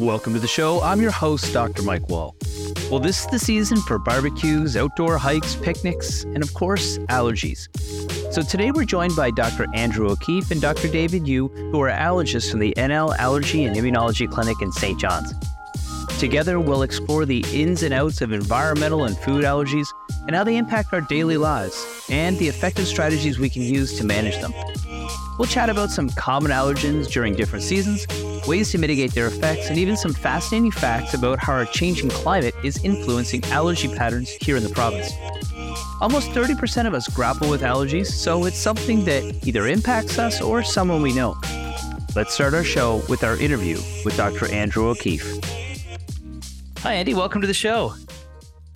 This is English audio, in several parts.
Welcome to the show. I'm your host, Dr. Mike Wahl. Well, this is the season for barbecues, outdoor hikes, picnics, and of course, allergies. So today we're joined by Dr. Andrew O'Keefe and Dr. David Yue, who are allergists from the NL Allergy and Immunology Clinic in St. John's. Together, we'll explore the ins and outs of environmental and food allergies and how they impact our daily lives and the effective strategies we can use to manage them. We'll chat about some common allergens during different seasons, ways to mitigate their effects, and even some fascinating facts about how our changing climate is influencing allergy patterns here in the province. Almost 30% of us grapple with allergies, so it's something that either impacts us or someone we know. Let's start our show with our interview with Dr. Andrew O'Keefe. Hi, Andy. Welcome to the show.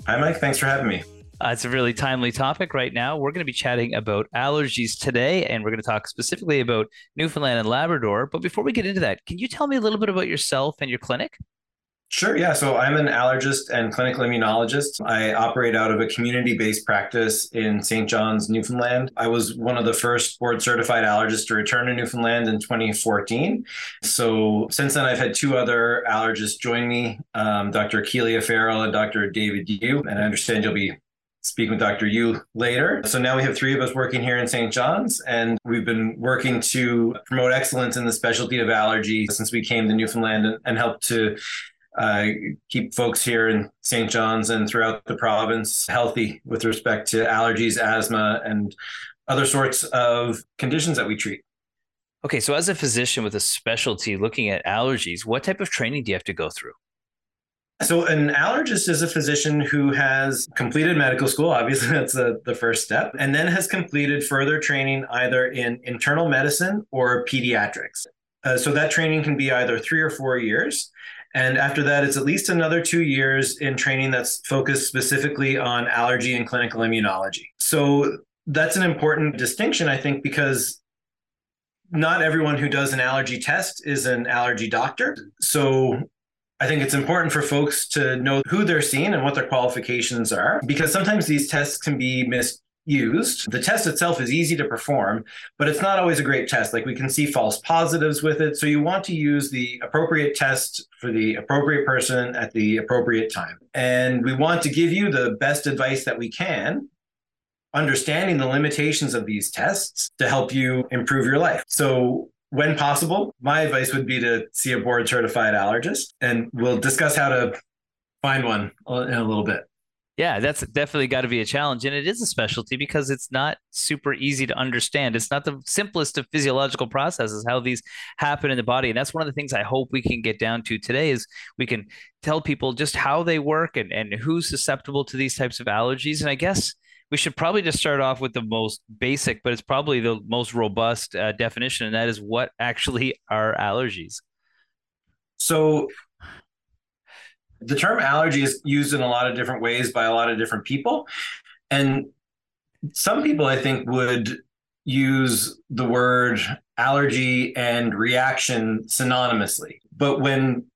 Hi, Mike. Thanks for having me. Uh, it's a really timely topic right now. We're going to be chatting about allergies today, and we're going to talk specifically about Newfoundland and Labrador. But before we get into that, can you tell me a little bit about yourself and your clinic? Sure, yeah. So I'm an allergist and clinical immunologist. I operate out of a community based practice in St. John's, Newfoundland. I was one of the first board certified allergists to return to Newfoundland in 2014. So since then, I've had two other allergists join me um, Dr. Keelia Farrell and Dr. David Yue. And I understand you'll be speak with Dr. Yue later. So now we have three of us working here in St. John's, and we've been working to promote excellence in the specialty of allergy since we came to Newfoundland and, and help to uh, keep folks here in St. John's and throughout the province healthy with respect to allergies, asthma, and other sorts of conditions that we treat. Okay, so as a physician with a specialty looking at allergies, what type of training do you have to go through? So, an allergist is a physician who has completed medical school. Obviously, that's the, the first step, and then has completed further training either in internal medicine or pediatrics. Uh, so, that training can be either three or four years. And after that, it's at least another two years in training that's focused specifically on allergy and clinical immunology. So, that's an important distinction, I think, because not everyone who does an allergy test is an allergy doctor. So I think it's important for folks to know who they're seeing and what their qualifications are because sometimes these tests can be misused. The test itself is easy to perform, but it's not always a great test. Like we can see false positives with it. So you want to use the appropriate test for the appropriate person at the appropriate time. And we want to give you the best advice that we can understanding the limitations of these tests to help you improve your life. So when possible, my advice would be to see a board certified allergist, and we'll discuss how to find one in a little bit. Yeah, that's definitely got to be a challenge. And it is a specialty because it's not super easy to understand. It's not the simplest of physiological processes, how these happen in the body. And that's one of the things I hope we can get down to today is we can tell people just how they work and, and who's susceptible to these types of allergies. And I guess we should probably just start off with the most basic, but it's probably the most robust uh, definition, and that is what actually are allergies. So, the term allergy is used in a lot of different ways by a lot of different people. And some people, I think, would use the word allergy and reaction synonymously. But when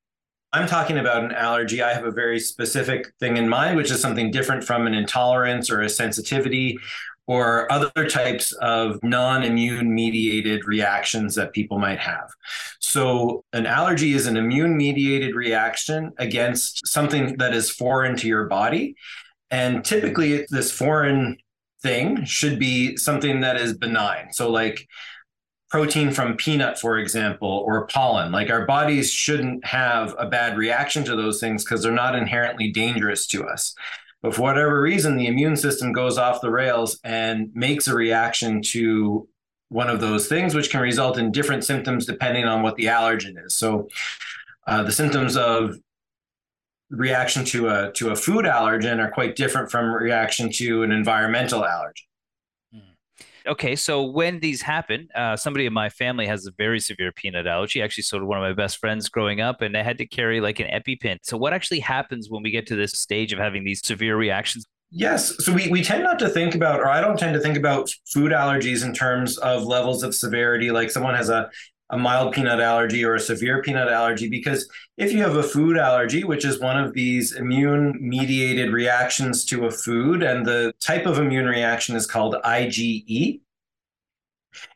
I'm talking about an allergy. I have a very specific thing in mind, which is something different from an intolerance or a sensitivity or other types of non immune mediated reactions that people might have. So, an allergy is an immune mediated reaction against something that is foreign to your body. And typically, this foreign thing should be something that is benign. So, like protein from peanut, for example, or pollen. Like our bodies shouldn't have a bad reaction to those things because they're not inherently dangerous to us. But for whatever reason, the immune system goes off the rails and makes a reaction to one of those things, which can result in different symptoms depending on what the allergen is. So, uh, the symptoms of reaction to a to a food allergen are quite different from reaction to an environmental allergen okay, so when these happen, uh, somebody in my family has a very severe peanut allergy. Actually, so did one of my best friends growing up, and they had to carry like an EpiPen. So, what actually happens when we get to this stage of having these severe reactions? Yes. So we, we tend not to think about, or I don't tend to think about food allergies in terms of levels of severity. Like someone has a a mild peanut allergy or a severe peanut allergy because if you have a food allergy which is one of these immune mediated reactions to a food and the type of immune reaction is called IgE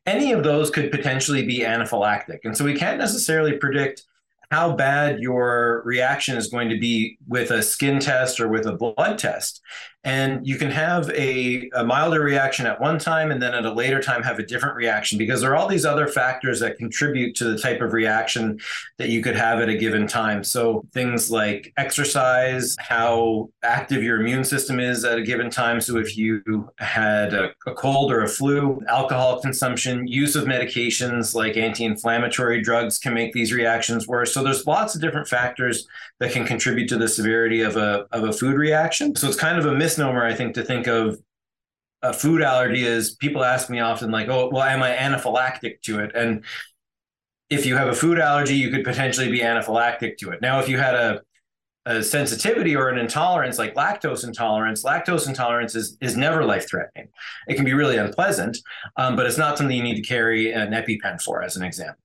any of those could potentially be anaphylactic and so we can't necessarily predict how bad your reaction is going to be with a skin test or with a blood test. And you can have a, a, milder reaction at one time and then at a later time have a different reaction because there are all these other factors that contribute to the type of reaction that you could have at a given time. So things like exercise, how active your immune system is at a given time. So if you had a, a cold or a flu, alcohol consumption, use of medications like anti inflammatory drugs can make these reactions worse. So there's lots of different factors that can contribute to the severity of a, of a food reaction. So it's kind of a misnomer, I think, to think of a food allergy is people ask me often, like, oh, well, am I anaphylactic to it? And if you have a food allergy, you could potentially be anaphylactic to it. Now, if you had a a sensitivity or an intolerance like lactose intolerance lactose intolerance is, is never life threatening it can be really unpleasant um, but it's not something you need to carry an epipen for as an example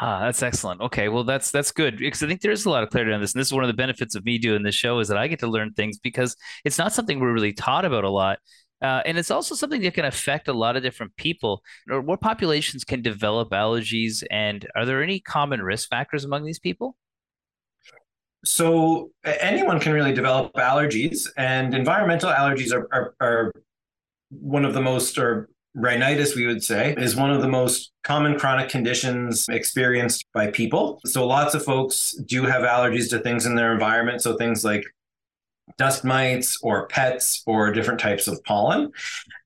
Ah, that's excellent. Okay, well, that's that's good because I think there is a lot of clarity on this, and this is one of the benefits of me doing this show is that I get to learn things because it's not something we're really taught about a lot, uh, and it's also something that can affect a lot of different people. Or what populations can develop allergies, and are there any common risk factors among these people? So anyone can really develop allergies, and environmental allergies are, are, are one of the most or Rhinitis, we would say, is one of the most common chronic conditions experienced by people. So lots of folks do have allergies to things in their environment. So things like dust mites or pets or different types of pollen.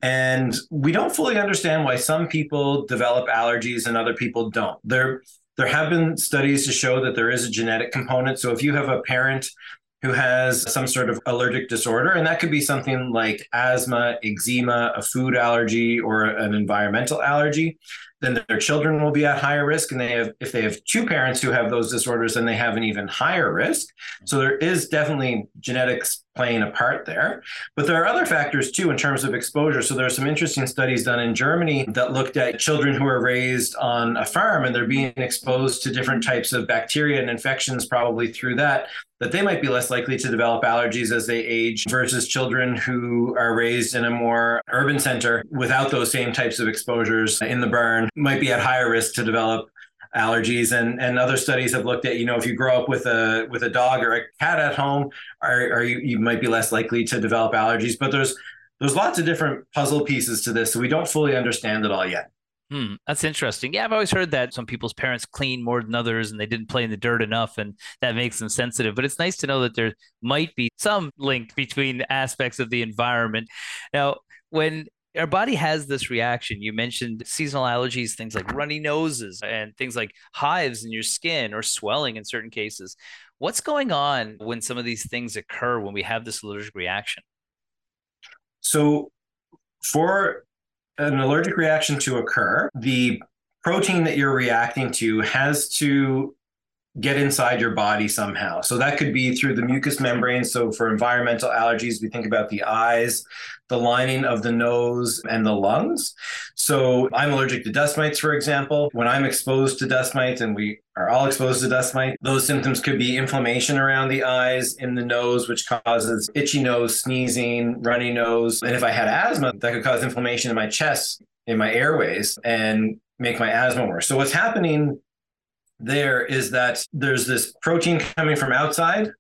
And we don't fully understand why some people develop allergies and other people don't. There, there have been studies to show that there is a genetic component. So if you have a parent who has some sort of allergic disorder. And that could be something like asthma, eczema, a food allergy, or an environmental allergy then their children will be at higher risk. And they have, if they have two parents who have those disorders, then they have an even higher risk. So there is definitely genetics playing a part there. But there are other factors too in terms of exposure. So there are some interesting studies done in Germany that looked at children who are raised on a farm and they're being exposed to different types of bacteria and infections, probably through that, that they might be less likely to develop allergies as they age versus children who are raised in a more urban center without those same types of exposures in the burn might be at higher risk to develop allergies. And and other studies have looked at you know if you grow up with a with a dog or a cat at home are, are you, you might be less likely to develop allergies. But there's there's lots of different puzzle pieces to this so we don't fully understand it all yet Hmm, that's interesting. Yeah, I've always heard that some people's parents clean more than others and they didn't play in the dirt enough and that makes them sensitive. But it's nice to know that there might be some link between aspects of the environment. Now, when our body has this reaction. You mentioned seasonal allergies, things like runny noses and things like hives in your skin or swelling in certain cases. What's going on when some of these things occur when we have this allergic reaction? So, for an allergic reaction to occur, the protein that you're reacting to has to get inside your body somehow. So that could be through the mucous membrane. So for environmental allergies, we think about the eyes, the lining of the nose, and the lungs. So I'm allergic to dust mites, for example. When I'm exposed to dust mites, and we are all exposed to dust mites, those symptoms could be inflammation around the eyes, in the nose, which causes itchy nose, sneezing, runny nose. And if I had asthma, that could cause inflammation in my chest, in my airways, and make my asthma worse. So what's happening there is that there's this protein coming from outside.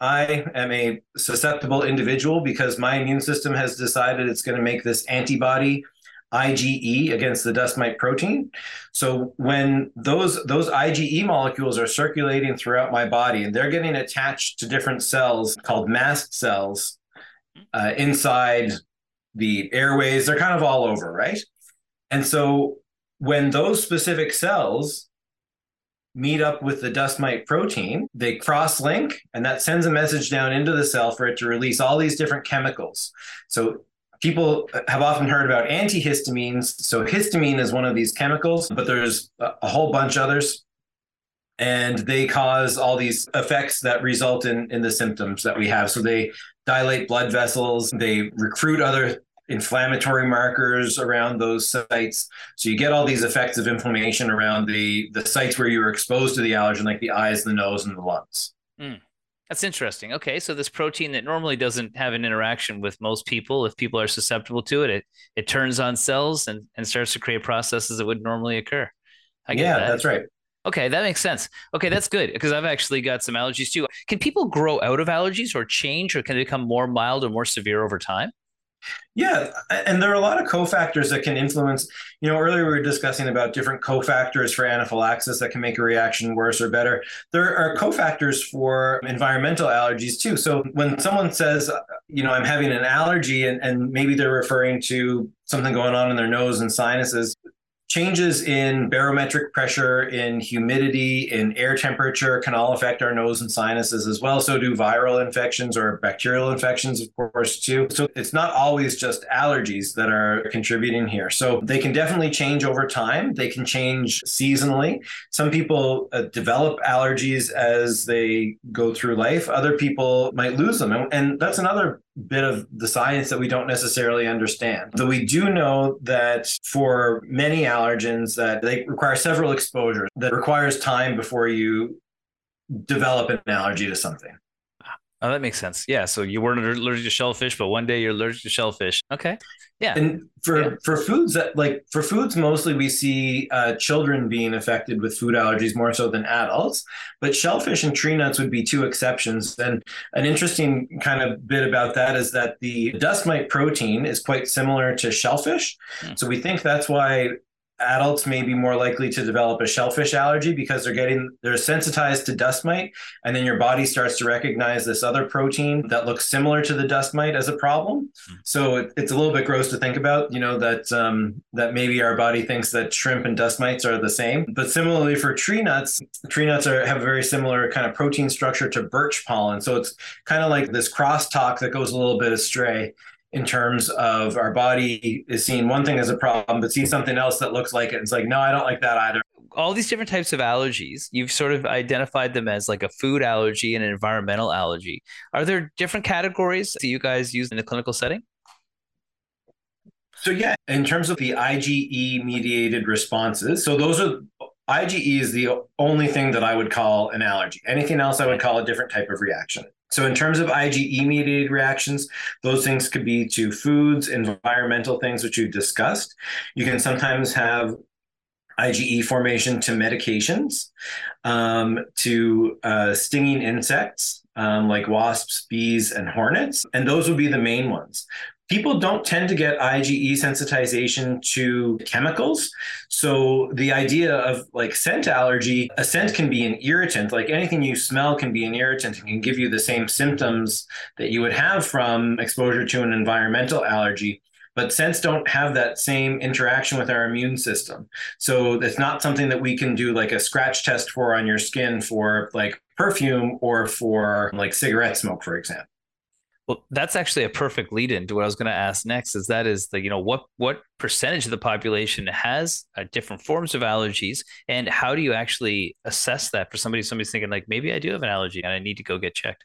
I am a susceptible individual because my immune system has decided it's going to make this antibody IgE against the dust mite protein. So when those those IgE molecules are circulating throughout my body and they're getting attached to different cells called mast cells uh, inside the airways, they're kind of all over, right? And so when those specific cells meet up with the dust mite protein. They cross link, and that sends a message down into the cell for it to release all these different chemicals. So people have often heard about antihistamines. So histamine is one of these chemicals, but there's a whole bunch others. And they cause all these effects that result in, in the symptoms that we have. So they dilate blood vessels, they recruit other inflammatory markers around those sites. So you get all these effects of inflammation around the the sites where you were exposed to the allergen, like the eyes, the nose, and the lungs. Mm. That's interesting. Okay, so this protein that normally doesn't have an interaction with most people, if people are susceptible to it, it it turns on cells and, and starts to create processes that would normally occur. I get yeah, that. that's right. Okay, that makes sense. Okay, that's good because I've actually got some allergies too. Can people grow out of allergies or change, or can they become more mild or more severe over time? Yeah, and there are a lot of cofactors that can influence. You know, earlier we were discussing about different cofactors for anaphylaxis that can make a reaction worse or better. There are cofactors for environmental allergies too. So when someone says, you know, I'm having an allergy, and, and maybe they're referring to something going on in their nose and sinuses, changes in barometric pressure, in humidity, in air temperature can all affect our nose and sinuses as well. So do viral infections or bacterial infections, of course, too. So it's not always just allergies that are contributing here. So they can definitely change over time. They can change seasonally. Some people uh, develop allergies as they go through life. Other people might lose them. And, and that's another bit of the science that we don't necessarily understand. Though we do know that for many allergens that they require several exposures that requires time before you develop an allergy to something. Oh, that makes sense. Yeah. So you weren't allergic to shellfish, but one day you're allergic to shellfish. Okay. Yeah. And for yeah. for foods that like for foods mostly we see uh, children being affected with food allergies more so than adults. But shellfish and tree nuts would be two exceptions. And an interesting kind of bit about that is that the dust mite protein is quite similar to shellfish. Hmm. So we think that's why adults may be more likely to develop a shellfish allergy because they're getting they're sensitized to dust mite and then your body starts to recognize this other protein that looks similar to the dust mite as a problem. Mm. so it, it's a little bit gross to think about you know that um, that maybe our body thinks that shrimp and dust mites are the same. But similarly for tree nuts tree nuts are have a very similar kind of protein structure to birch pollen. So it's kind of like this crosstalk that goes a little bit astray in terms of our body is seeing one thing as a problem, but sees something else that looks like it. It's like, no, I don't like that either. All these different types of allergies, you've sort of identified them as like a food allergy and an environmental allergy. Are there different categories that you guys use in the clinical setting? So, yeah, in terms of the IgE mediated responses, so those are IgE is the only thing that I would call an allergy. Anything else I would call a different type of reaction. So, in terms of IgE mediated reactions, those things could be to foods, environmental things, which you've discussed. You can sometimes have IgE formation to medications, um, to uh, stinging insects um, like wasps, bees, and hornets. And those would be the main ones people don't tend to get IgE sensitization to chemicals. So the idea of like scent allergy, a scent can be an irritant. Like anything you smell can be an irritant and can give you the same symptoms that you would have from exposure to an environmental allergy. But scents don't have that same interaction with our immune system. So it's not something that we can do like a scratch test for on your skin for like perfume or for like cigarette smoke, for example. Well, that's actually a perfect lead into what I was going to ask next. Is that is the you know what what percentage of the population has uh, different forms of allergies, and how do you actually assess that for somebody? Somebody's thinking like maybe I do have an allergy and I need to go get checked.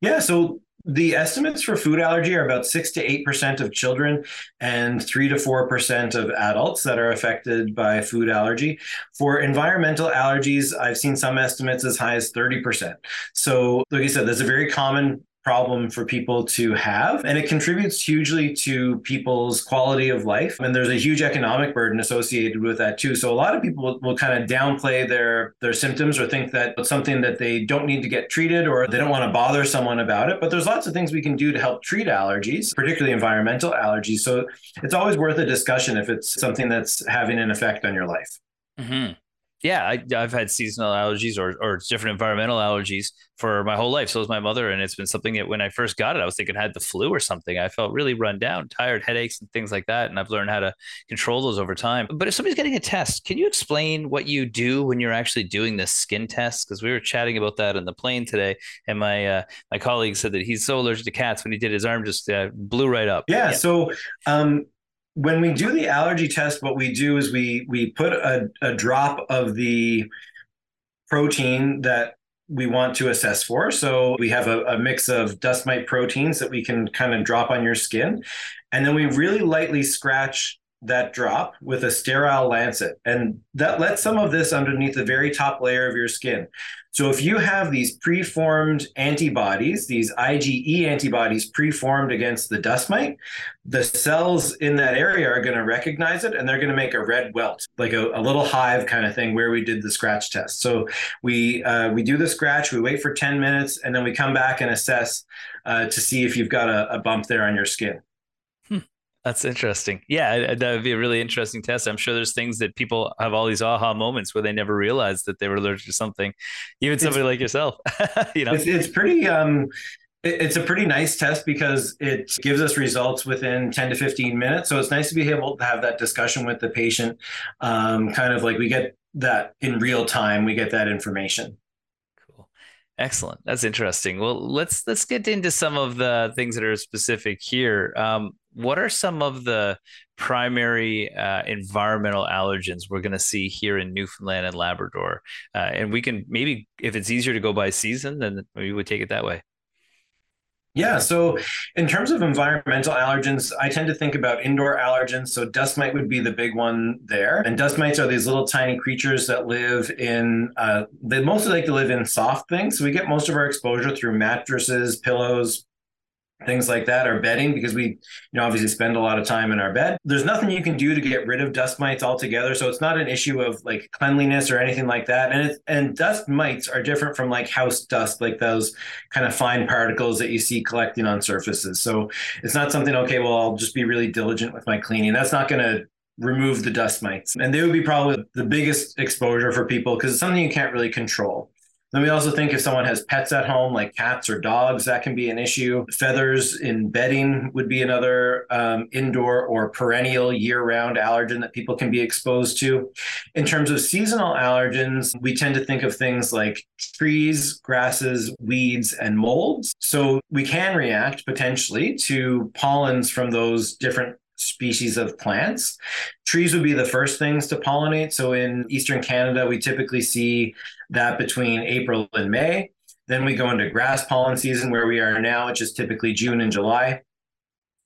Yeah, so the estimates for food allergy are about six to eight percent of children and three to four percent of adults that are affected by food allergy. For environmental allergies, I've seen some estimates as high as 30%. So, like I said, that's a very common problem for people to have. And it contributes hugely to people's quality of life. And there's a huge economic burden associated with that too. So a lot of people will, will kind of downplay their their symptoms or think that it's something that they don't need to get treated or they don't want to bother someone about it. But there's lots of things we can do to help treat allergies, particularly environmental allergies. So it's always worth a discussion if it's something that's having an effect on your life. Mm-hmm yeah, I, have had seasonal allergies or, or different environmental allergies for my whole life. So is my mother. And it's been something that when I first got it, I was thinking I had the flu or something. I felt really run down, tired, headaches, and things like that. And I've learned how to control those over time. But if somebody's getting a test, can you explain what you do when you're actually doing this skin test? Because we were chatting about that on the plane today. And my uh, my colleague said that he's so allergic to cats when he did his arm just uh, blew right up. Yeah. yeah. So, um, when we do the allergy test, what we do is we we put a, a drop of the protein that we want to assess for. So we have a, a, mix of dust mite proteins that we can kind of drop on your skin. And then we really lightly scratch that drop with a sterile lancet, and that lets some of this underneath the very top layer of your skin. So if you have these preformed antibodies, these IgE antibodies preformed against the dust mite, the cells in that area are going to recognize it and they're going to make a red welt, like a, a, little hive kind of thing where we did the scratch test. So we uh, we do the scratch, we wait for 10 minutes, and then we come back and assess uh, to see if you've got a, a bump there on your skin. That's interesting. Yeah, that would be a really interesting test. I'm sure there's things that people have all these aha moments where they never realized that they were allergic to something. Even somebody it's, like yourself, you know, it's, it's pretty. Um, it's a pretty nice test because it gives us results within 10 to 15 minutes. So it's nice to be able to have that discussion with the patient. Um, kind of like we get that in real time. We get that information. Cool. Excellent. That's interesting. Well, let's let's get into some of the things that are specific here. Um, what are some of the primary uh, environmental allergens we're going to see here in Newfoundland and Labrador? Uh, and we can maybe, if it's easier to go by season, then we would take it that way. Yeah. So, in terms of environmental allergens, I tend to think about indoor allergens. So, dust mite would be the big one there. And dust mites are these little tiny creatures that live in, uh, they mostly like to live in soft things. So, we get most of our exposure through mattresses, pillows, things like that or bedding because we you know obviously spend a lot of time in our bed. There's nothing you can do to get rid of dust mites altogether so it's not an issue of like cleanliness or anything like that. And it's and dust mites are different from like house dust like those kind of fine particles that you see collecting on surfaces. So it's not something okay well i'll just be really diligent with my cleaning. That's not going to remove the dust mites. And they would be probably the biggest exposure for people because it's something you can't really control then we also think if someone has pets at home, like cats or dogs, that can be an issue. Feathers in bedding would be another um, indoor or perennial year round allergen that people can be exposed to. In terms of seasonal allergens, we tend to think of things like trees, grasses, weeds, and molds. So we can react potentially to pollens from those different species of plants. Trees would be the first things to pollinate. So in Eastern Canada, we typically see that between April and May. Then we go into grass pollen season where we are now, which is typically June and July.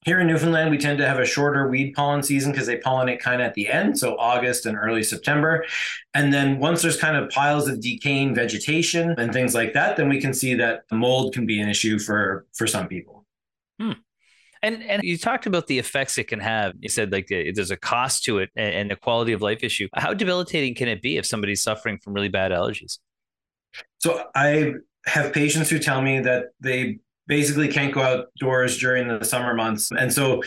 Here in Newfoundland, we tend to have a shorter weed pollen season because they pollinate kind of at the end, so August and early September. And then once there's kind of piles of decaying vegetation and things like that, then we can see that the mold can be an issue for for some people. Hmm. And and you talked about the effects it can have. You said like there's a cost to it and, a quality of life issue. How debilitating can it be if somebody's suffering from really bad allergies? So I have patients who tell me that they basically can't go outdoors during the summer months, and so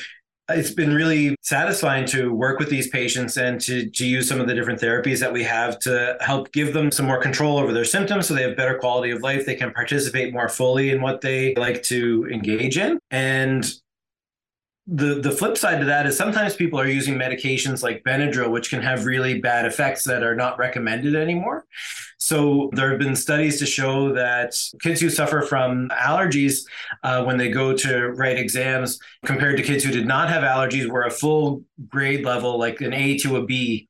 it's been really satisfying to work with these patients and to, to use some of the different therapies that we have to help give them some more control over their symptoms so they have better quality of life. They can participate more fully in what they like to engage in. And the the flip side to that is sometimes people are using medications like Benadryl, which can have really bad effects that are not recommended anymore. So there have been studies to show that kids who suffer from allergies uh, when they go to write exams, compared to kids who did not have allergies, were a full grade level, like an A to a B,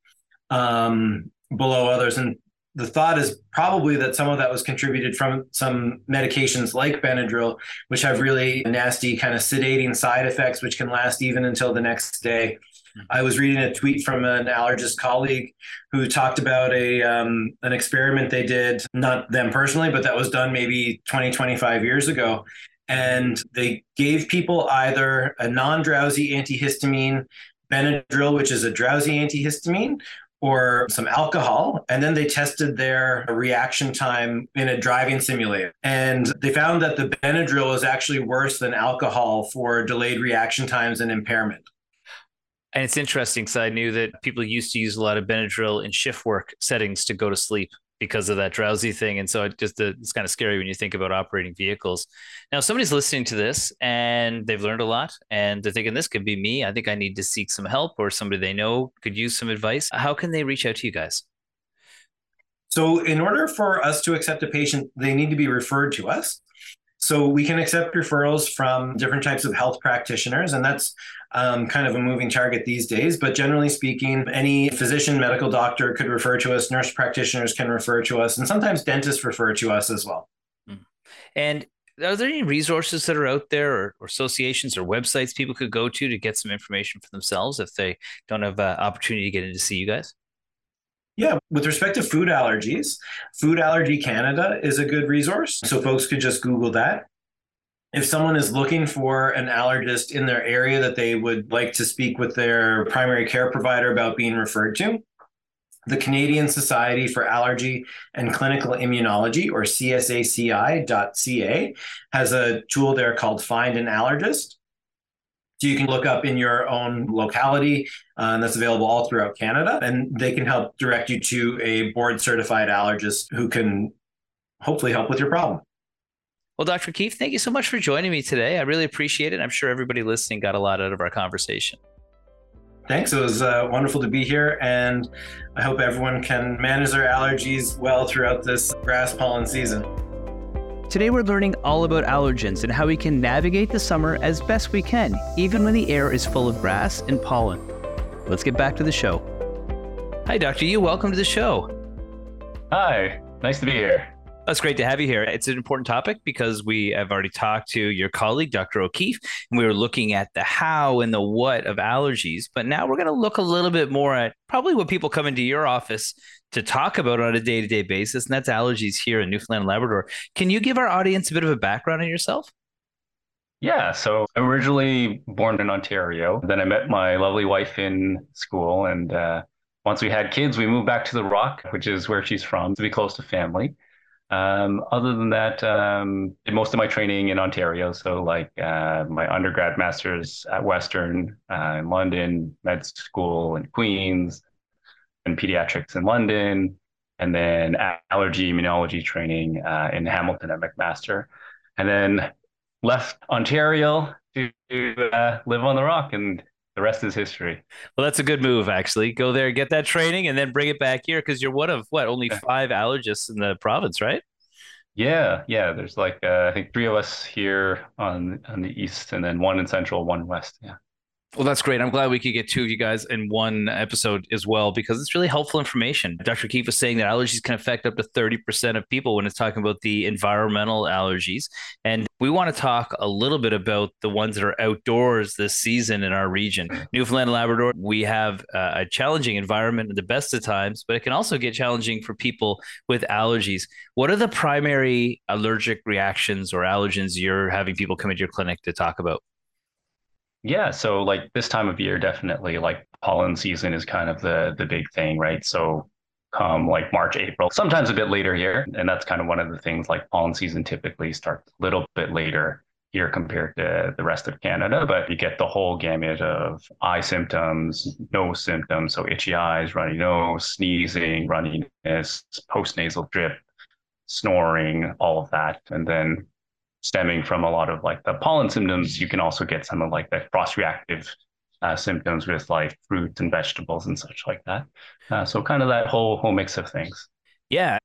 um, below others. And the thought is probably that some of that was contributed from some medications like Benadryl, which have really nasty kind of sedating side effects, which can last even until the next day. I was reading a tweet from an allergist colleague who talked about a um, an experiment they did, not them personally, but that was done maybe 20, 25 years ago. And they gave people either a non drowsy antihistamine, Benadryl, which is a drowsy antihistamine, or some alcohol. And then they tested their reaction time in a driving simulator. And they found that the Benadryl is actually worse than alcohol for delayed reaction times and impairment. And it's interesting because I knew that people used to use a lot of Benadryl in shift work settings to go to sleep because of that drowsy thing. And so it just uh, it's kind of scary when you think about operating vehicles. Now, somebody's listening to this and they've learned a lot and they're thinking this could be me. I think I need to seek some help or somebody they know could use some advice. How can they reach out to you guys? So, in order for us to accept a patient, they need to be referred to us. So we can accept referrals from different types of health practitioners, and that's um, kind of a moving target these days. But generally speaking, any physician, medical doctor could refer to us, nurse practitioners can refer to us, and sometimes dentists refer to us as well. Hmm. And are there any resources that are out there or, or, associations or websites people could go to to get some information for themselves if they don't have an opportunity to get in to see you guys? Yeah, with respect to food allergies, Food Allergy Canada is a good resource. So folks could just Google that. If someone is looking for an allergist in their area that they would like to speak with their primary care provider about being referred to, the Canadian Society for Allergy and Clinical Immunology, or CSACI.ca, has a tool there called Find an Allergist. So you can look up in your own locality, uh, and that's available all throughout Canada. And they can help direct you to a board certified allergist who can hopefully help with your problem. Well, Dr. Keefe, thank you so much for joining me today. I really appreciate it. I'm sure everybody listening got a lot out of our conversation. Thanks. It was uh, wonderful to be here, and I hope everyone can manage their allergies well throughout this grass pollen season. Today, we're learning all about allergens and how we can navigate the summer as best we can, even when the air is full of grass and pollen. Let's get back to the show. Hi, Dr. Yue. Welcome to the show. Hi. Nice to be here. That's great to have you here. It's an important topic because we have already talked to your colleague, Dr. O'Keefe, and we were looking at the how and the what of allergies. But now we're going to look a little bit more at probably what people come into your office to talk about on a day to day basis, and that's allergies here in Newfoundland and Labrador. Can you give our audience a bit of a background on yourself? Yeah, so I'm originally born in Ontario. Then I met my lovely wife in school. And uh, once we had kids, we moved back to the Rock, which is where she's from, to be close to family. Um, other than that, um, did most of my training in Ontario. So, like uh, my undergrad master's at Western uh, in London, med school in Queens, and pediatrics in London, and then allergy immunology training uh, in Hamilton at McMaster, and then left Ontario to uh, live on the Rock and the rest is history. Well, that's a good move, actually. Go there, get that training, and then bring it back here because you're one of what only five allergists in the province, right? Yeah, yeah. There's like uh, I think three of us here on on the east, and then one in central, one west. Yeah. Well, that's great. I'm glad we could get two of you guys in one episode as well because it's really helpful information. Dr. Keefe was saying that allergies can affect up to 30% of people when it's talking about the environmental allergies. And we want to talk a little bit about the ones that are outdoors this season in our region. Newfoundland and Labrador, we have uh, a challenging environment at the best of times, but it can also get challenging for people with allergies. What are the primary allergic reactions or allergens you're having people come into your clinic to talk about? Yeah, so like this time of year, definitely like pollen season is kind of the the big thing, right? So come like March, April, sometimes a bit later here, and that's kind of one of the things. Like pollen season typically starts a little bit later here compared to the rest of Canada, but you get the whole gamut of eye symptoms, nose symptoms, so itchy eyes, runny nose, sneezing, runniness, postnasal drip, snoring, all of that, and then stemming from a lot of like the pollen symptoms, you can also get some of like the cross-reactive uh, symptoms with like fruits and vegetables and such like that. Uh, so kind of that whole whole mix of things. Yeah,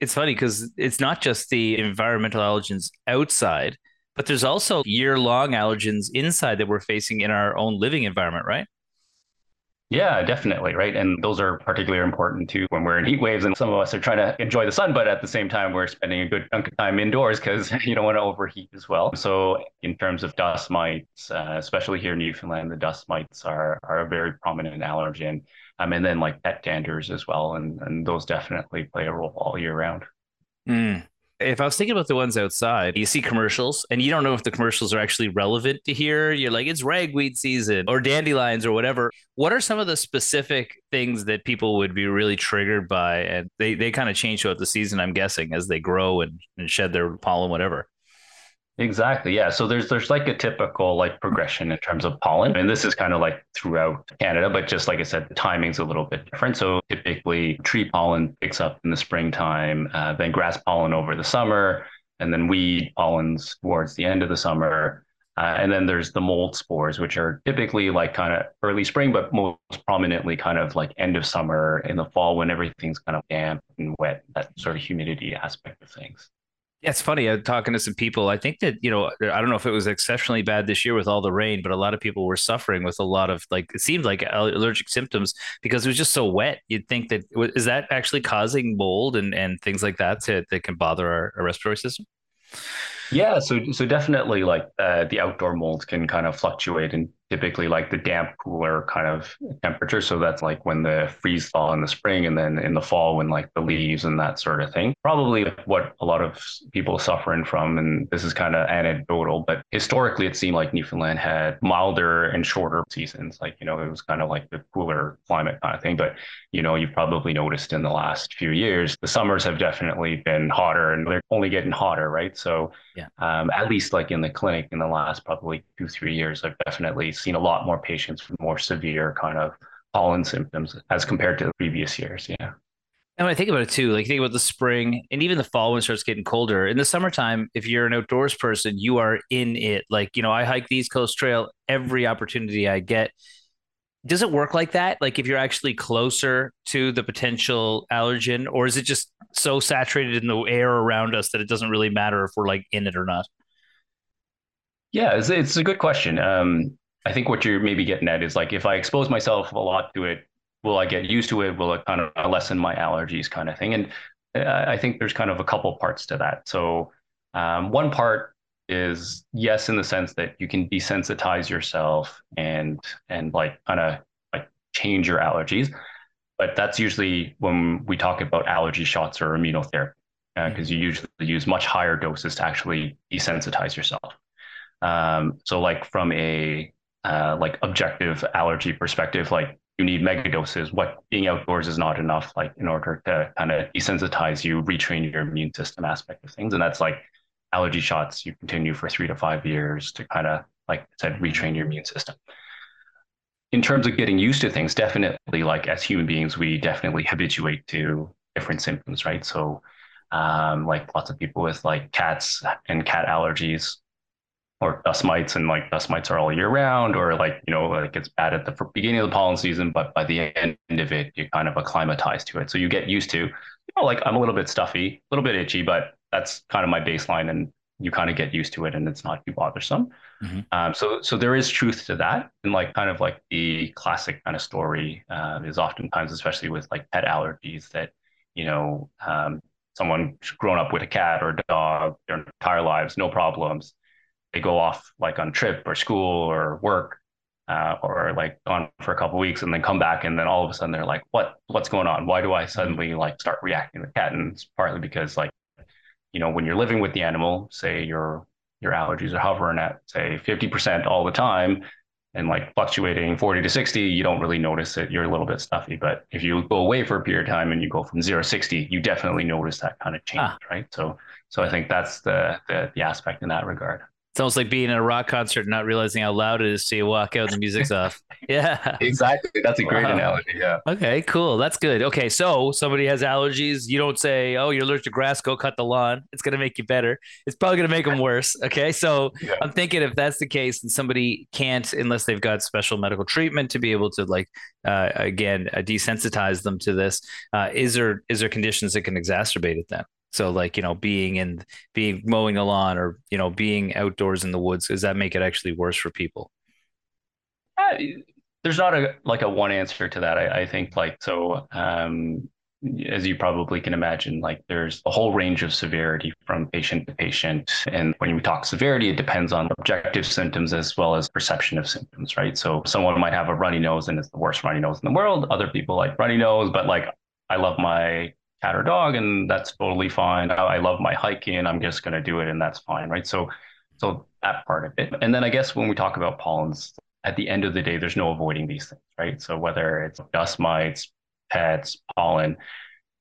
it's funny because it's not just the environmental allergens outside, but there's also year-long allergens inside that we're facing in our own living environment, right? Yeah, definitely. Right. And those are particularly important too when we're in heat waves and some of us are trying to enjoy the sun, but at the same time, we're spending a good chunk of time indoors because you don't want to overheat as well. So, in terms of dust mites, uh, especially here in Newfoundland, the dust mites are, are a very prominent allergen. Um, and then like pet danders as well. And, and those definitely play a role all year round. Mm if I was thinking about the ones outside, you see commercials and you don't know if the commercials are actually relevant to here. You're like, it's ragweed season or dandelions or whatever. What are some of the specific things that people would be really triggered by? And they, they kind of change throughout the season, I'm guessing, as they grow and, and shed their pollen, whatever. Exactly. Yeah. So there's there's like a typical like progression in terms of pollen. And this is kind of like throughout Canada, but just like I said, the timing's a little bit different. So typically tree pollen picks up in the springtime, uh, then grass pollen over the summer, and then weed pollens towards the end of the summer. Uh, and then there's the mold spores, which are typically like kind of early spring, but most prominently kind of like end of summer in the fall when everything's kind of damp and wet, that sort of humidity aspect of things. Yeah, it's funny. I'm talking to some people. I think that, you know, I don't know if it was exceptionally bad this year with all the rain, but a lot of people were suffering with a lot of like, it seemed like allergic symptoms because it was just so wet. You'd think that, is that actually causing mold and, and things like that to, that can bother our, our respiratory system? Yeah, so so definitely like uh, the outdoor mold can kind of fluctuate and typically like the damp cooler kind of temperature. So that's like when the freeze thaw in the spring and then in the fall when like the leaves and that sort of thing. Probably what a lot of people suffering from and this is kind of anecdotal but historically it seemed like newfoundland had milder and shorter seasons. Like you know it was kind of like the cooler climate kind of thing but you know you've probably noticed in the last few years the summers have definitely been hotter and they're only getting hotter right? So yeah. um, at least like in the clinic in the last probably two three years i've definitely seen a lot more patients with more severe kind of pollen symptoms as compared to the previous years. Yeah. And when I think about it too, like think about the spring and even the fall when it starts getting colder. In the summertime, if you're an outdoors person, you are in it. Like, you know, I hike the East Coast Trail every opportunity I get. Does it work like that? Like if you're actually closer to the potential allergen, or is it just so saturated in the air around us that it doesn't really matter if we're like in it or not? Yeah, it's, it's a good question. Um, I think what you're maybe getting at is like if I expose myself a lot to it, will I get used to it? Will it kind of lessen my allergies, kind of thing? And I think there's kind of a couple parts to that. So um, one part is yes, in the sense that you can desensitize yourself and and like kind of like change your allergies, but that's usually when we talk about allergy shots or immunotherapy because uh, you usually use much higher doses to actually desensitize yourself. Um, so like from a uh, like objective allergy perspective, like you need mega doses. What being outdoors is not enough, like in order to kind of desensitize you, retrain your immune system aspect of things. And that's like allergy shots you continue for three to five years to kind of, like I said, retrain your immune system. In terms of getting used to things, definitely like as human beings, we definitely habituate to different symptoms, right? So um, like lots of people with like cats and cat allergies or dust mites and like dust mites are all year round or like you know like it's bad at the beginning of the pollen season but by the end of it you kind of acclimatize to it so you get used to you know like i'm a little bit stuffy a little bit itchy but that's kind of my baseline and you kind of get used to it and it's not too bothersome mm-hmm. um, so so there is truth to that and like kind of like the classic kind of story uh, is oftentimes especially with like pet allergies that you know um, someone grown up with a cat or a dog their entire lives no problems they go off like on trip or school or work uh, or like gone for a couple weeks and then come back and then all of a sudden they're like what what's going on? Why do i suddenly like start reacting to the cat and it's partly because like you know when you're living with the animal say your your allergies are hovering at say 50% all the time and like fluctuating 40 to 60 you don't really notice it. You're a little bit stuffy. But if you go away for a period of time and you go from 0 to 60 you definitely notice that kind of change ah. right? So so i think that's the, the the aspect in that regard it's almost like being at a rock concert and not realizing how loud it is so you walk out and the music's off. Yeah. Exactly. That's a great wow. analogy. Yeah. Okay, cool. That's good. Okay, so somebody has allergies. You don't say, oh, you're allergic to grass, go cut the lawn. It's going to make you better. It's probably going to make them worse. Okay, so yeah. I'm thinking if that's the case and somebody can't, unless they've got special medical treatment to be able to, like, uh, again, uh, desensitize them to this, uh, is there is there conditions that can exacerbate it then? So like, you know, being in being mowing the lawn or, you know, being outdoors in the woods, does that make it actually worse for people? Uh, there's not a like a one answer to that. I, I think like so um as you probably can imagine, like there's a whole range of severity from patient to patient. And when we talk severity, it depends on objective symptoms as well as perception of symptoms, right? So someone might have a runny nose and it's the worst runny nose in the world. Other people like runny nose, but like I love my cat or dog, and that's totally fine. I love my hiking, I'm just going to do it, and that's fine, right? So, so that part of it. And then I guess when we talk about pollens, at the end of the day, there's no avoiding these things, right? So whether it's dust mites, pets, pollen,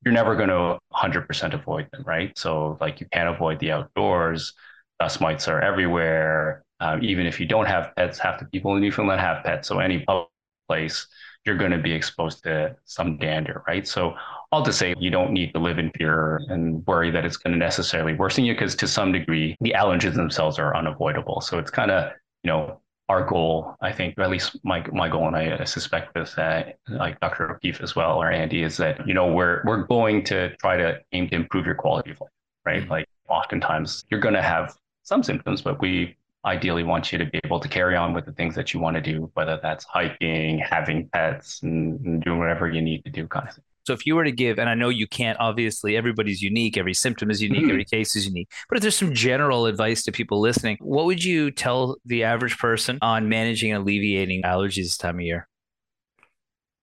you're never going to 100% avoid them, right? So like you can't avoid the outdoors. Dust mites are everywhere. Um, even if you don't have pets, half the people in Newfoundland have pets. So any public place, you're going to be exposed to some dander, right? So all to say you don't need to live in fear and worry that it's going to necessarily worsen you because to some degree the allergens themselves are unavoidable. So it's kind of, you know, our goal, I think, or at least my my goal, and I, suspect this, uh, like Dr. O'Keefe as well, or Andy, is that you know we're we're going to try to aim to improve your quality of life, right? Mm-hmm. Like oftentimes you're going to have some symptoms, but we ideally want you to be able to carry on with the things that you want to do, whether that's hiking, having pets, and, and doing whatever you need to do, kind of thing. So if you were to give, and I know you can't, obviously, everybody's unique, every symptom is unique, mm-hmm. every case is unique. But if there's some general advice to people listening, what would you tell the average person on managing and alleviating allergies this time of year?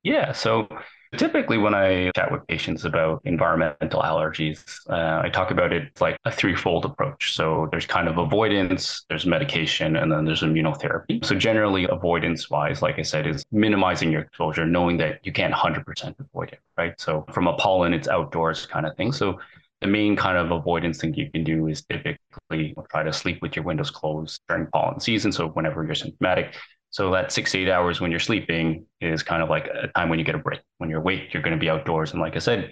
Yeah. So Typically, when I chat with patients about environmental allergies, uh, I talk about it like a threefold approach. So there's kind of avoidance, there's medication, and then there's immunotherapy. So generally, avoidance wise, like I said, is minimizing your exposure, knowing that you can't 100% avoid it, right? So from a pollen, it's outdoors kind of thing. So the main kind of avoidance thing you can do is typically try to sleep with your windows closed during pollen season. So whenever you're symptomatic, so that six eight hours when you're sleeping is kind of like a time when you get a break. When you're awake, you're going to be outdoors. And like I said,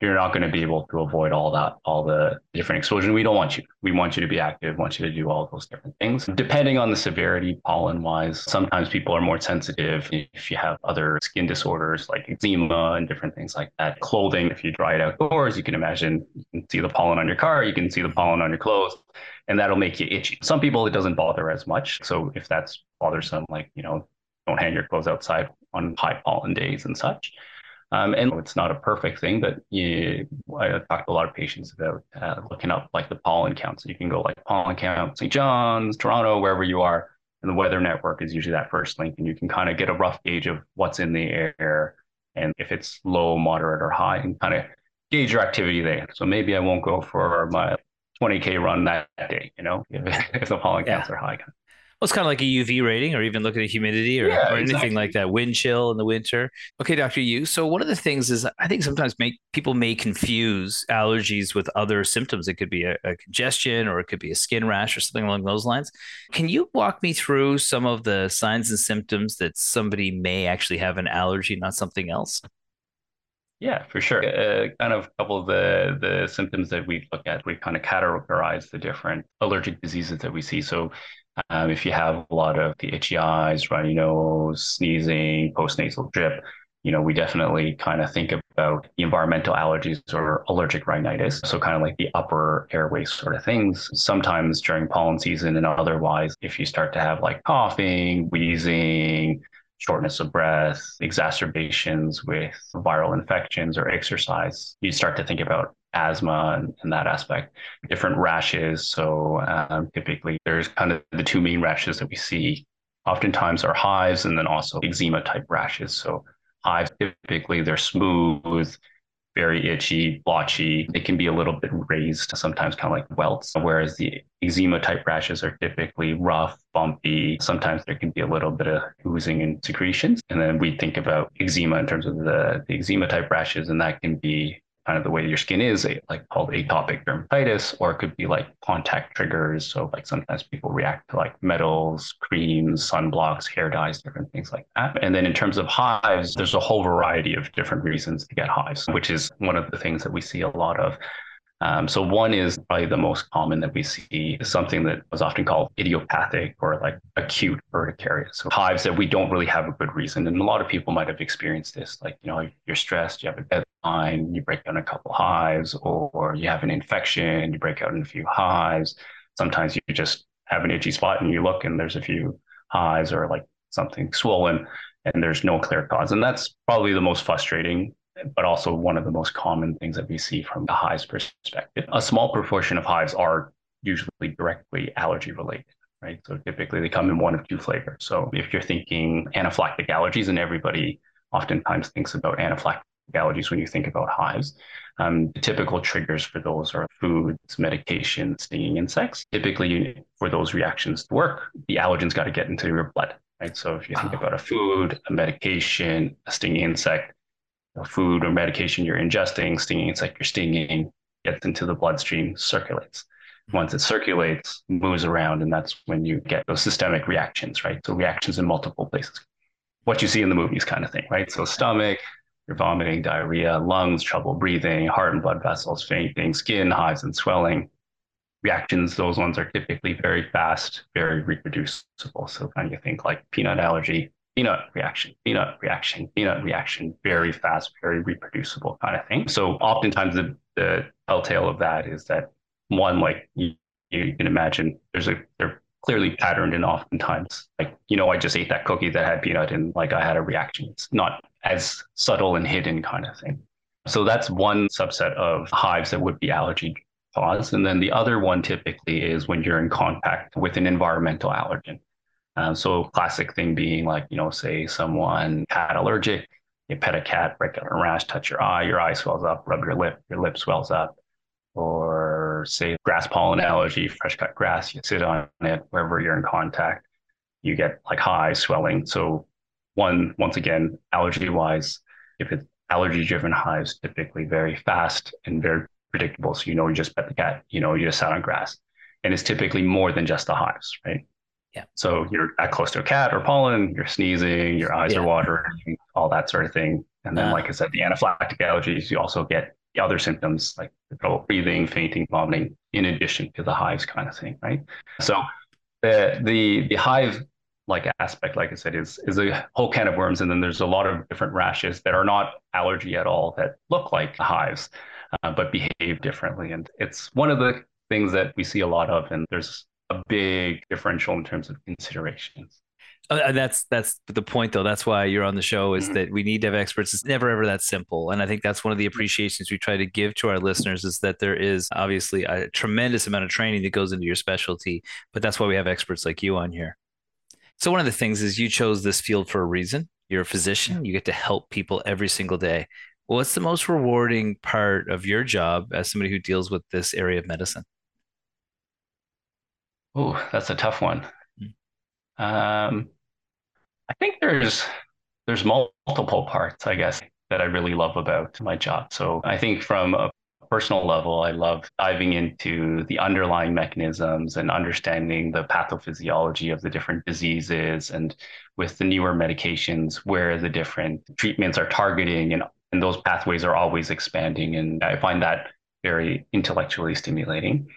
you're not going to be able to avoid all that, all the different exposure. We don't want you. We want you to be active, want you to do all those different things. Depending on the severity, pollen wise, sometimes people are more sensitive if you have other skin disorders like eczema and different things like that. Clothing, if you dry it outdoors, you can imagine you can see the pollen on your car, you can see the pollen on your clothes, and that'll make you itchy. Some people, it doesn't bother as much. So if that's bothersome, like, you know, don't hang your clothes outside on high pollen days and such. Um, and it's not a perfect thing, but you, I talked to a lot of patients about uh, looking up like the pollen counts. So you can go like pollen count, St. John's, Toronto, wherever you are. And the weather network is usually that first link. And you can kind of get a rough gauge of what's in the air and if it's low, moderate, or high, and kind of gauge your activity there. So maybe I won't go for my 20K run that day, you know, if, if the pollen counts yeah. are high. Well, it's kind of like a UV rating, or even looking at humidity, or, yeah, or anything exactly. like that. Wind chill in the winter. Okay, Doctor Yue. So one of the things is, I think sometimes make people may confuse allergies with other symptoms. It could be a, a congestion, or it could be a skin rash, or something along those lines. Can you walk me through some of the signs and symptoms that somebody may actually have an allergy, not something else? Yeah, for sure. Uh, kind of a couple of the the symptoms that we look at, we kind of categorize the different allergic diseases that we see. So um, if you have a lot of the itchy eyes, runny nose, sneezing, postnasal drip, you know, we definitely kind of think about environmental allergies or allergic rhinitis. So kind of like the upper airway sort of things. Sometimes during pollen season and otherwise, if you start to have like coughing, wheezing, shortness of breath, exacerbations with viral infections or exercise, you start to think about asthma and, and that aspect, different rashes. So um, typically, there's kind of the two main rashes that we see. Oftentimes are hives and then also eczema type rashes. So hives typically they're smooth, very itchy, blotchy. They can be a little bit raised, sometimes kind of like welts. Whereas the eczema type rashes are typically rough, bumpy. Sometimes there can be a little bit of oozing and secretions. And then we think about eczema in terms of the, the eczema type rashes, and that can be kind of the way your skin is, like called atopic dermatitis, or it could be like contact triggers. So like sometimes people react to like metals, creams, sunblocks, hair dyes, different things like that. And then in terms of hives, there's a whole variety of different reasons to get hives, which is one of the things that we see a lot of. Um, so one is probably the most common that we see is something that was often called idiopathic or like acute urticaria. So hives that we don't really have a good reason. And a lot of people might have experienced this, like, you know, you're stressed, you have a deadline, you break down a couple hives, or you have an infection, you break out in a few hives. Sometimes you just have an itchy spot and you look and there's a few hives or like something swollen and there's no clear cause. And that's probably the most frustrating but also one of the most common things that we see from the hives perspective. A small proportion of hives are usually directly allergy related. Right. So typically they come in one of two flavors. So if you're thinking anaphylactic allergies, and everybody oftentimes thinks about anaphylactic allergies when you think about hives, um, the typical triggers for those are foods, medication, stinging insects. Typically, for those reactions to work, the allergen's got to get into your blood. Right. So if you think about a food, a medication, a stinging insect, food or medication you're ingesting, stinging it's like you're stinging, gets into the bloodstream, circulates. Once it circulates, moves around, and that's when you get those systemic reactions, right? So reactions in multiple places. What you see in the movies kind of thing, right? So stomach, you're vomiting, diarrhea, lungs, trouble breathing, heart and blood vessels, fainting, skin, hives and swelling. Reactions, those ones are typically very fast, very reproducible. So kind of think like peanut allergy, peanut reaction, peanut reaction, peanut reaction, very fast, very reproducible kind of thing. So oftentimes the, the telltale of that is that one, like you, you can imagine there's a, they're clearly patterned and oftentimes like, you know, I just ate that cookie that had peanut and like I had a reaction. It's not as subtle and hidden kind of thing. So that's one subset of hives that would be allergy caused. And then the other one typically is when you're in contact with an environmental allergen. Um, so classic thing being like, you know, say someone cat allergic, you pet a cat, break out a rash, touch your eye, your eye swells up, rub your lip, your lip swells up. Or say grass pollen allergy, fresh cut grass, you sit on it wherever you're in contact, you get like high swelling. So one, once again, allergy wise, if it's allergy driven hives, typically very fast and very predictable. So you know you just pet the cat, you know you just sat on grass. And it's typically more than just the hives, right? Yeah. So you're that close to a cat or pollen, you're sneezing, your eyes yeah. are watering, all that sort of thing. And then, uh, like I said, the anaphylactic allergies, you also get the other symptoms like trouble breathing, fainting, vomiting, in addition to the hives kind of thing, right? So the the the hive like aspect, like I said, is is a whole can of worms, and then there's a lot of different rashes that are not allergy at all that look like hives, uh, but behave differently, and it's one of the things that we see a lot of, and there's a big differential in terms of considerations. Uh, that's that's the point though that's why you're on the show is mm-hmm. that we need to have experts it's never ever that simple and i think that's one of the appreciations we try to give to our listeners is that there is obviously a tremendous amount of training that goes into your specialty but that's why we have experts like you on here so one of the things is you chose this field for a reason. You're a physician. You get to help people every single day. What's the most rewarding part of your job as somebody who deals with this area of medicine? Oh, that's a tough one. Um, I think there's there's multiple parts, I guess, that I really love about my job. So I think from a personal level, I love diving into the underlying mechanisms and understanding the pathophysiology of the different diseases and with the newer medications where the different treatments are targeting and, and those pathways are always expanding. And I find that very intellectually stimulating.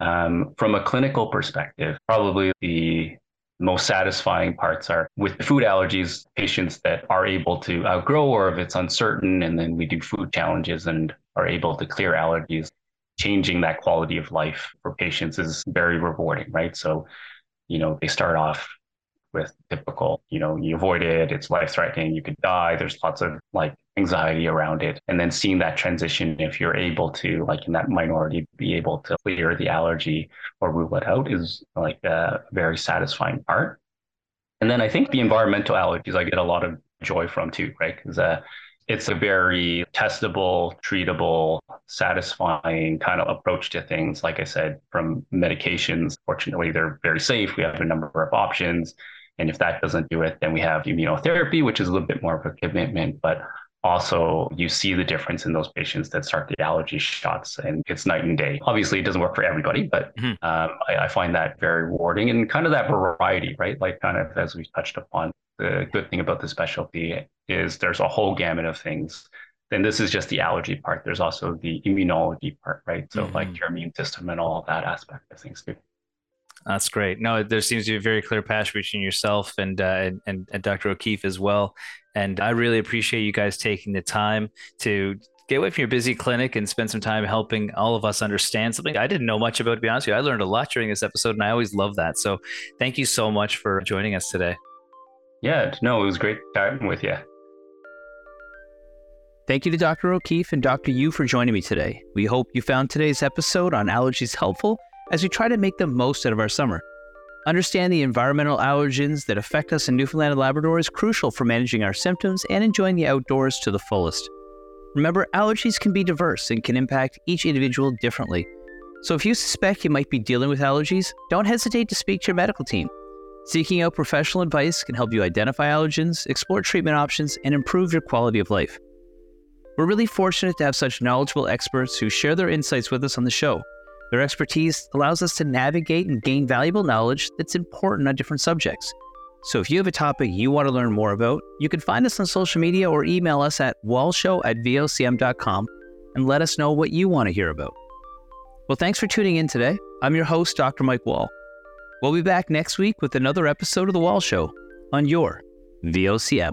Um, from a clinical perspective, probably the most satisfying parts are with food allergies, patients that are able to outgrow or if it's uncertain, and then we do food challenges and are able to clear allergies. Changing that quality of life for patients is very rewarding, right? So, you know, they start off with typical, you know, you avoid it, it's life threatening, you could die. There's lots of like anxiety around it. And then seeing that transition, if you're able to, like in that minority, be able to clear the allergy or rule it out is like a very satisfying part. And then I think the environmental allergies I get a lot of joy from too, right? Because uh, it's a very testable, treatable, satisfying kind of approach to things. Like I said, from medications, fortunately, they're very safe. We have a number of options. And if that doesn't do it, then we have immunotherapy, which is a little bit more of a commitment, but also you see the difference in those patients that start the allergy shots and it's night and day. Obviously it doesn't work for everybody but mm-hmm. um, I, I, find that very rewarding and kind of that variety right? Like kind of as we touched upon the good thing about the specialty is there's a whole gamut of things. Then this is just the allergy part. There's also the immunology part right? So mm-hmm. like your immune system and all that aspect of things too that's great. No, there seems to be a very clear passion between yourself and, uh, and, and Dr. O'Keefe as well. And I really appreciate you guys taking the time to get away from your busy clinic and spend some time helping all of us understand something I didn't know much about. To be honest with you, I learned a lot during this episode, and I always love that. So, thank you so much for joining us today. Yeah, no, it was great chatting with you. Thank you to Dr. O'Keefe and Dr. Yue for joining me today. We hope you found today's episode on allergies helpful as we try to make the most out of our summer. Understand the environmental allergens that affect us in Newfoundland and Labrador is crucial for managing our symptoms and enjoying the outdoors to the fullest. Remember, allergies can be diverse and can impact each individual differently. So if you suspect you might be dealing with allergies, don't hesitate to speak to your medical team. Seeking out professional advice can help you identify allergens, explore treatment options, and improve your quality of life. We're really fortunate to have such knowledgeable experts who share their insights with us on the show. Their expertise allows us to navigate and gain valuable knowledge that's important on different subjects. So if you have a topic you want to learn more about, you can find us on social media or email us at wallshow at vocm.com and let us know what you want to hear about. Well, thanks for tuning in today. I'm your host, Dr. Mike Wahl. We'll be back next week with another episode of The Wahl Show on your VOCM.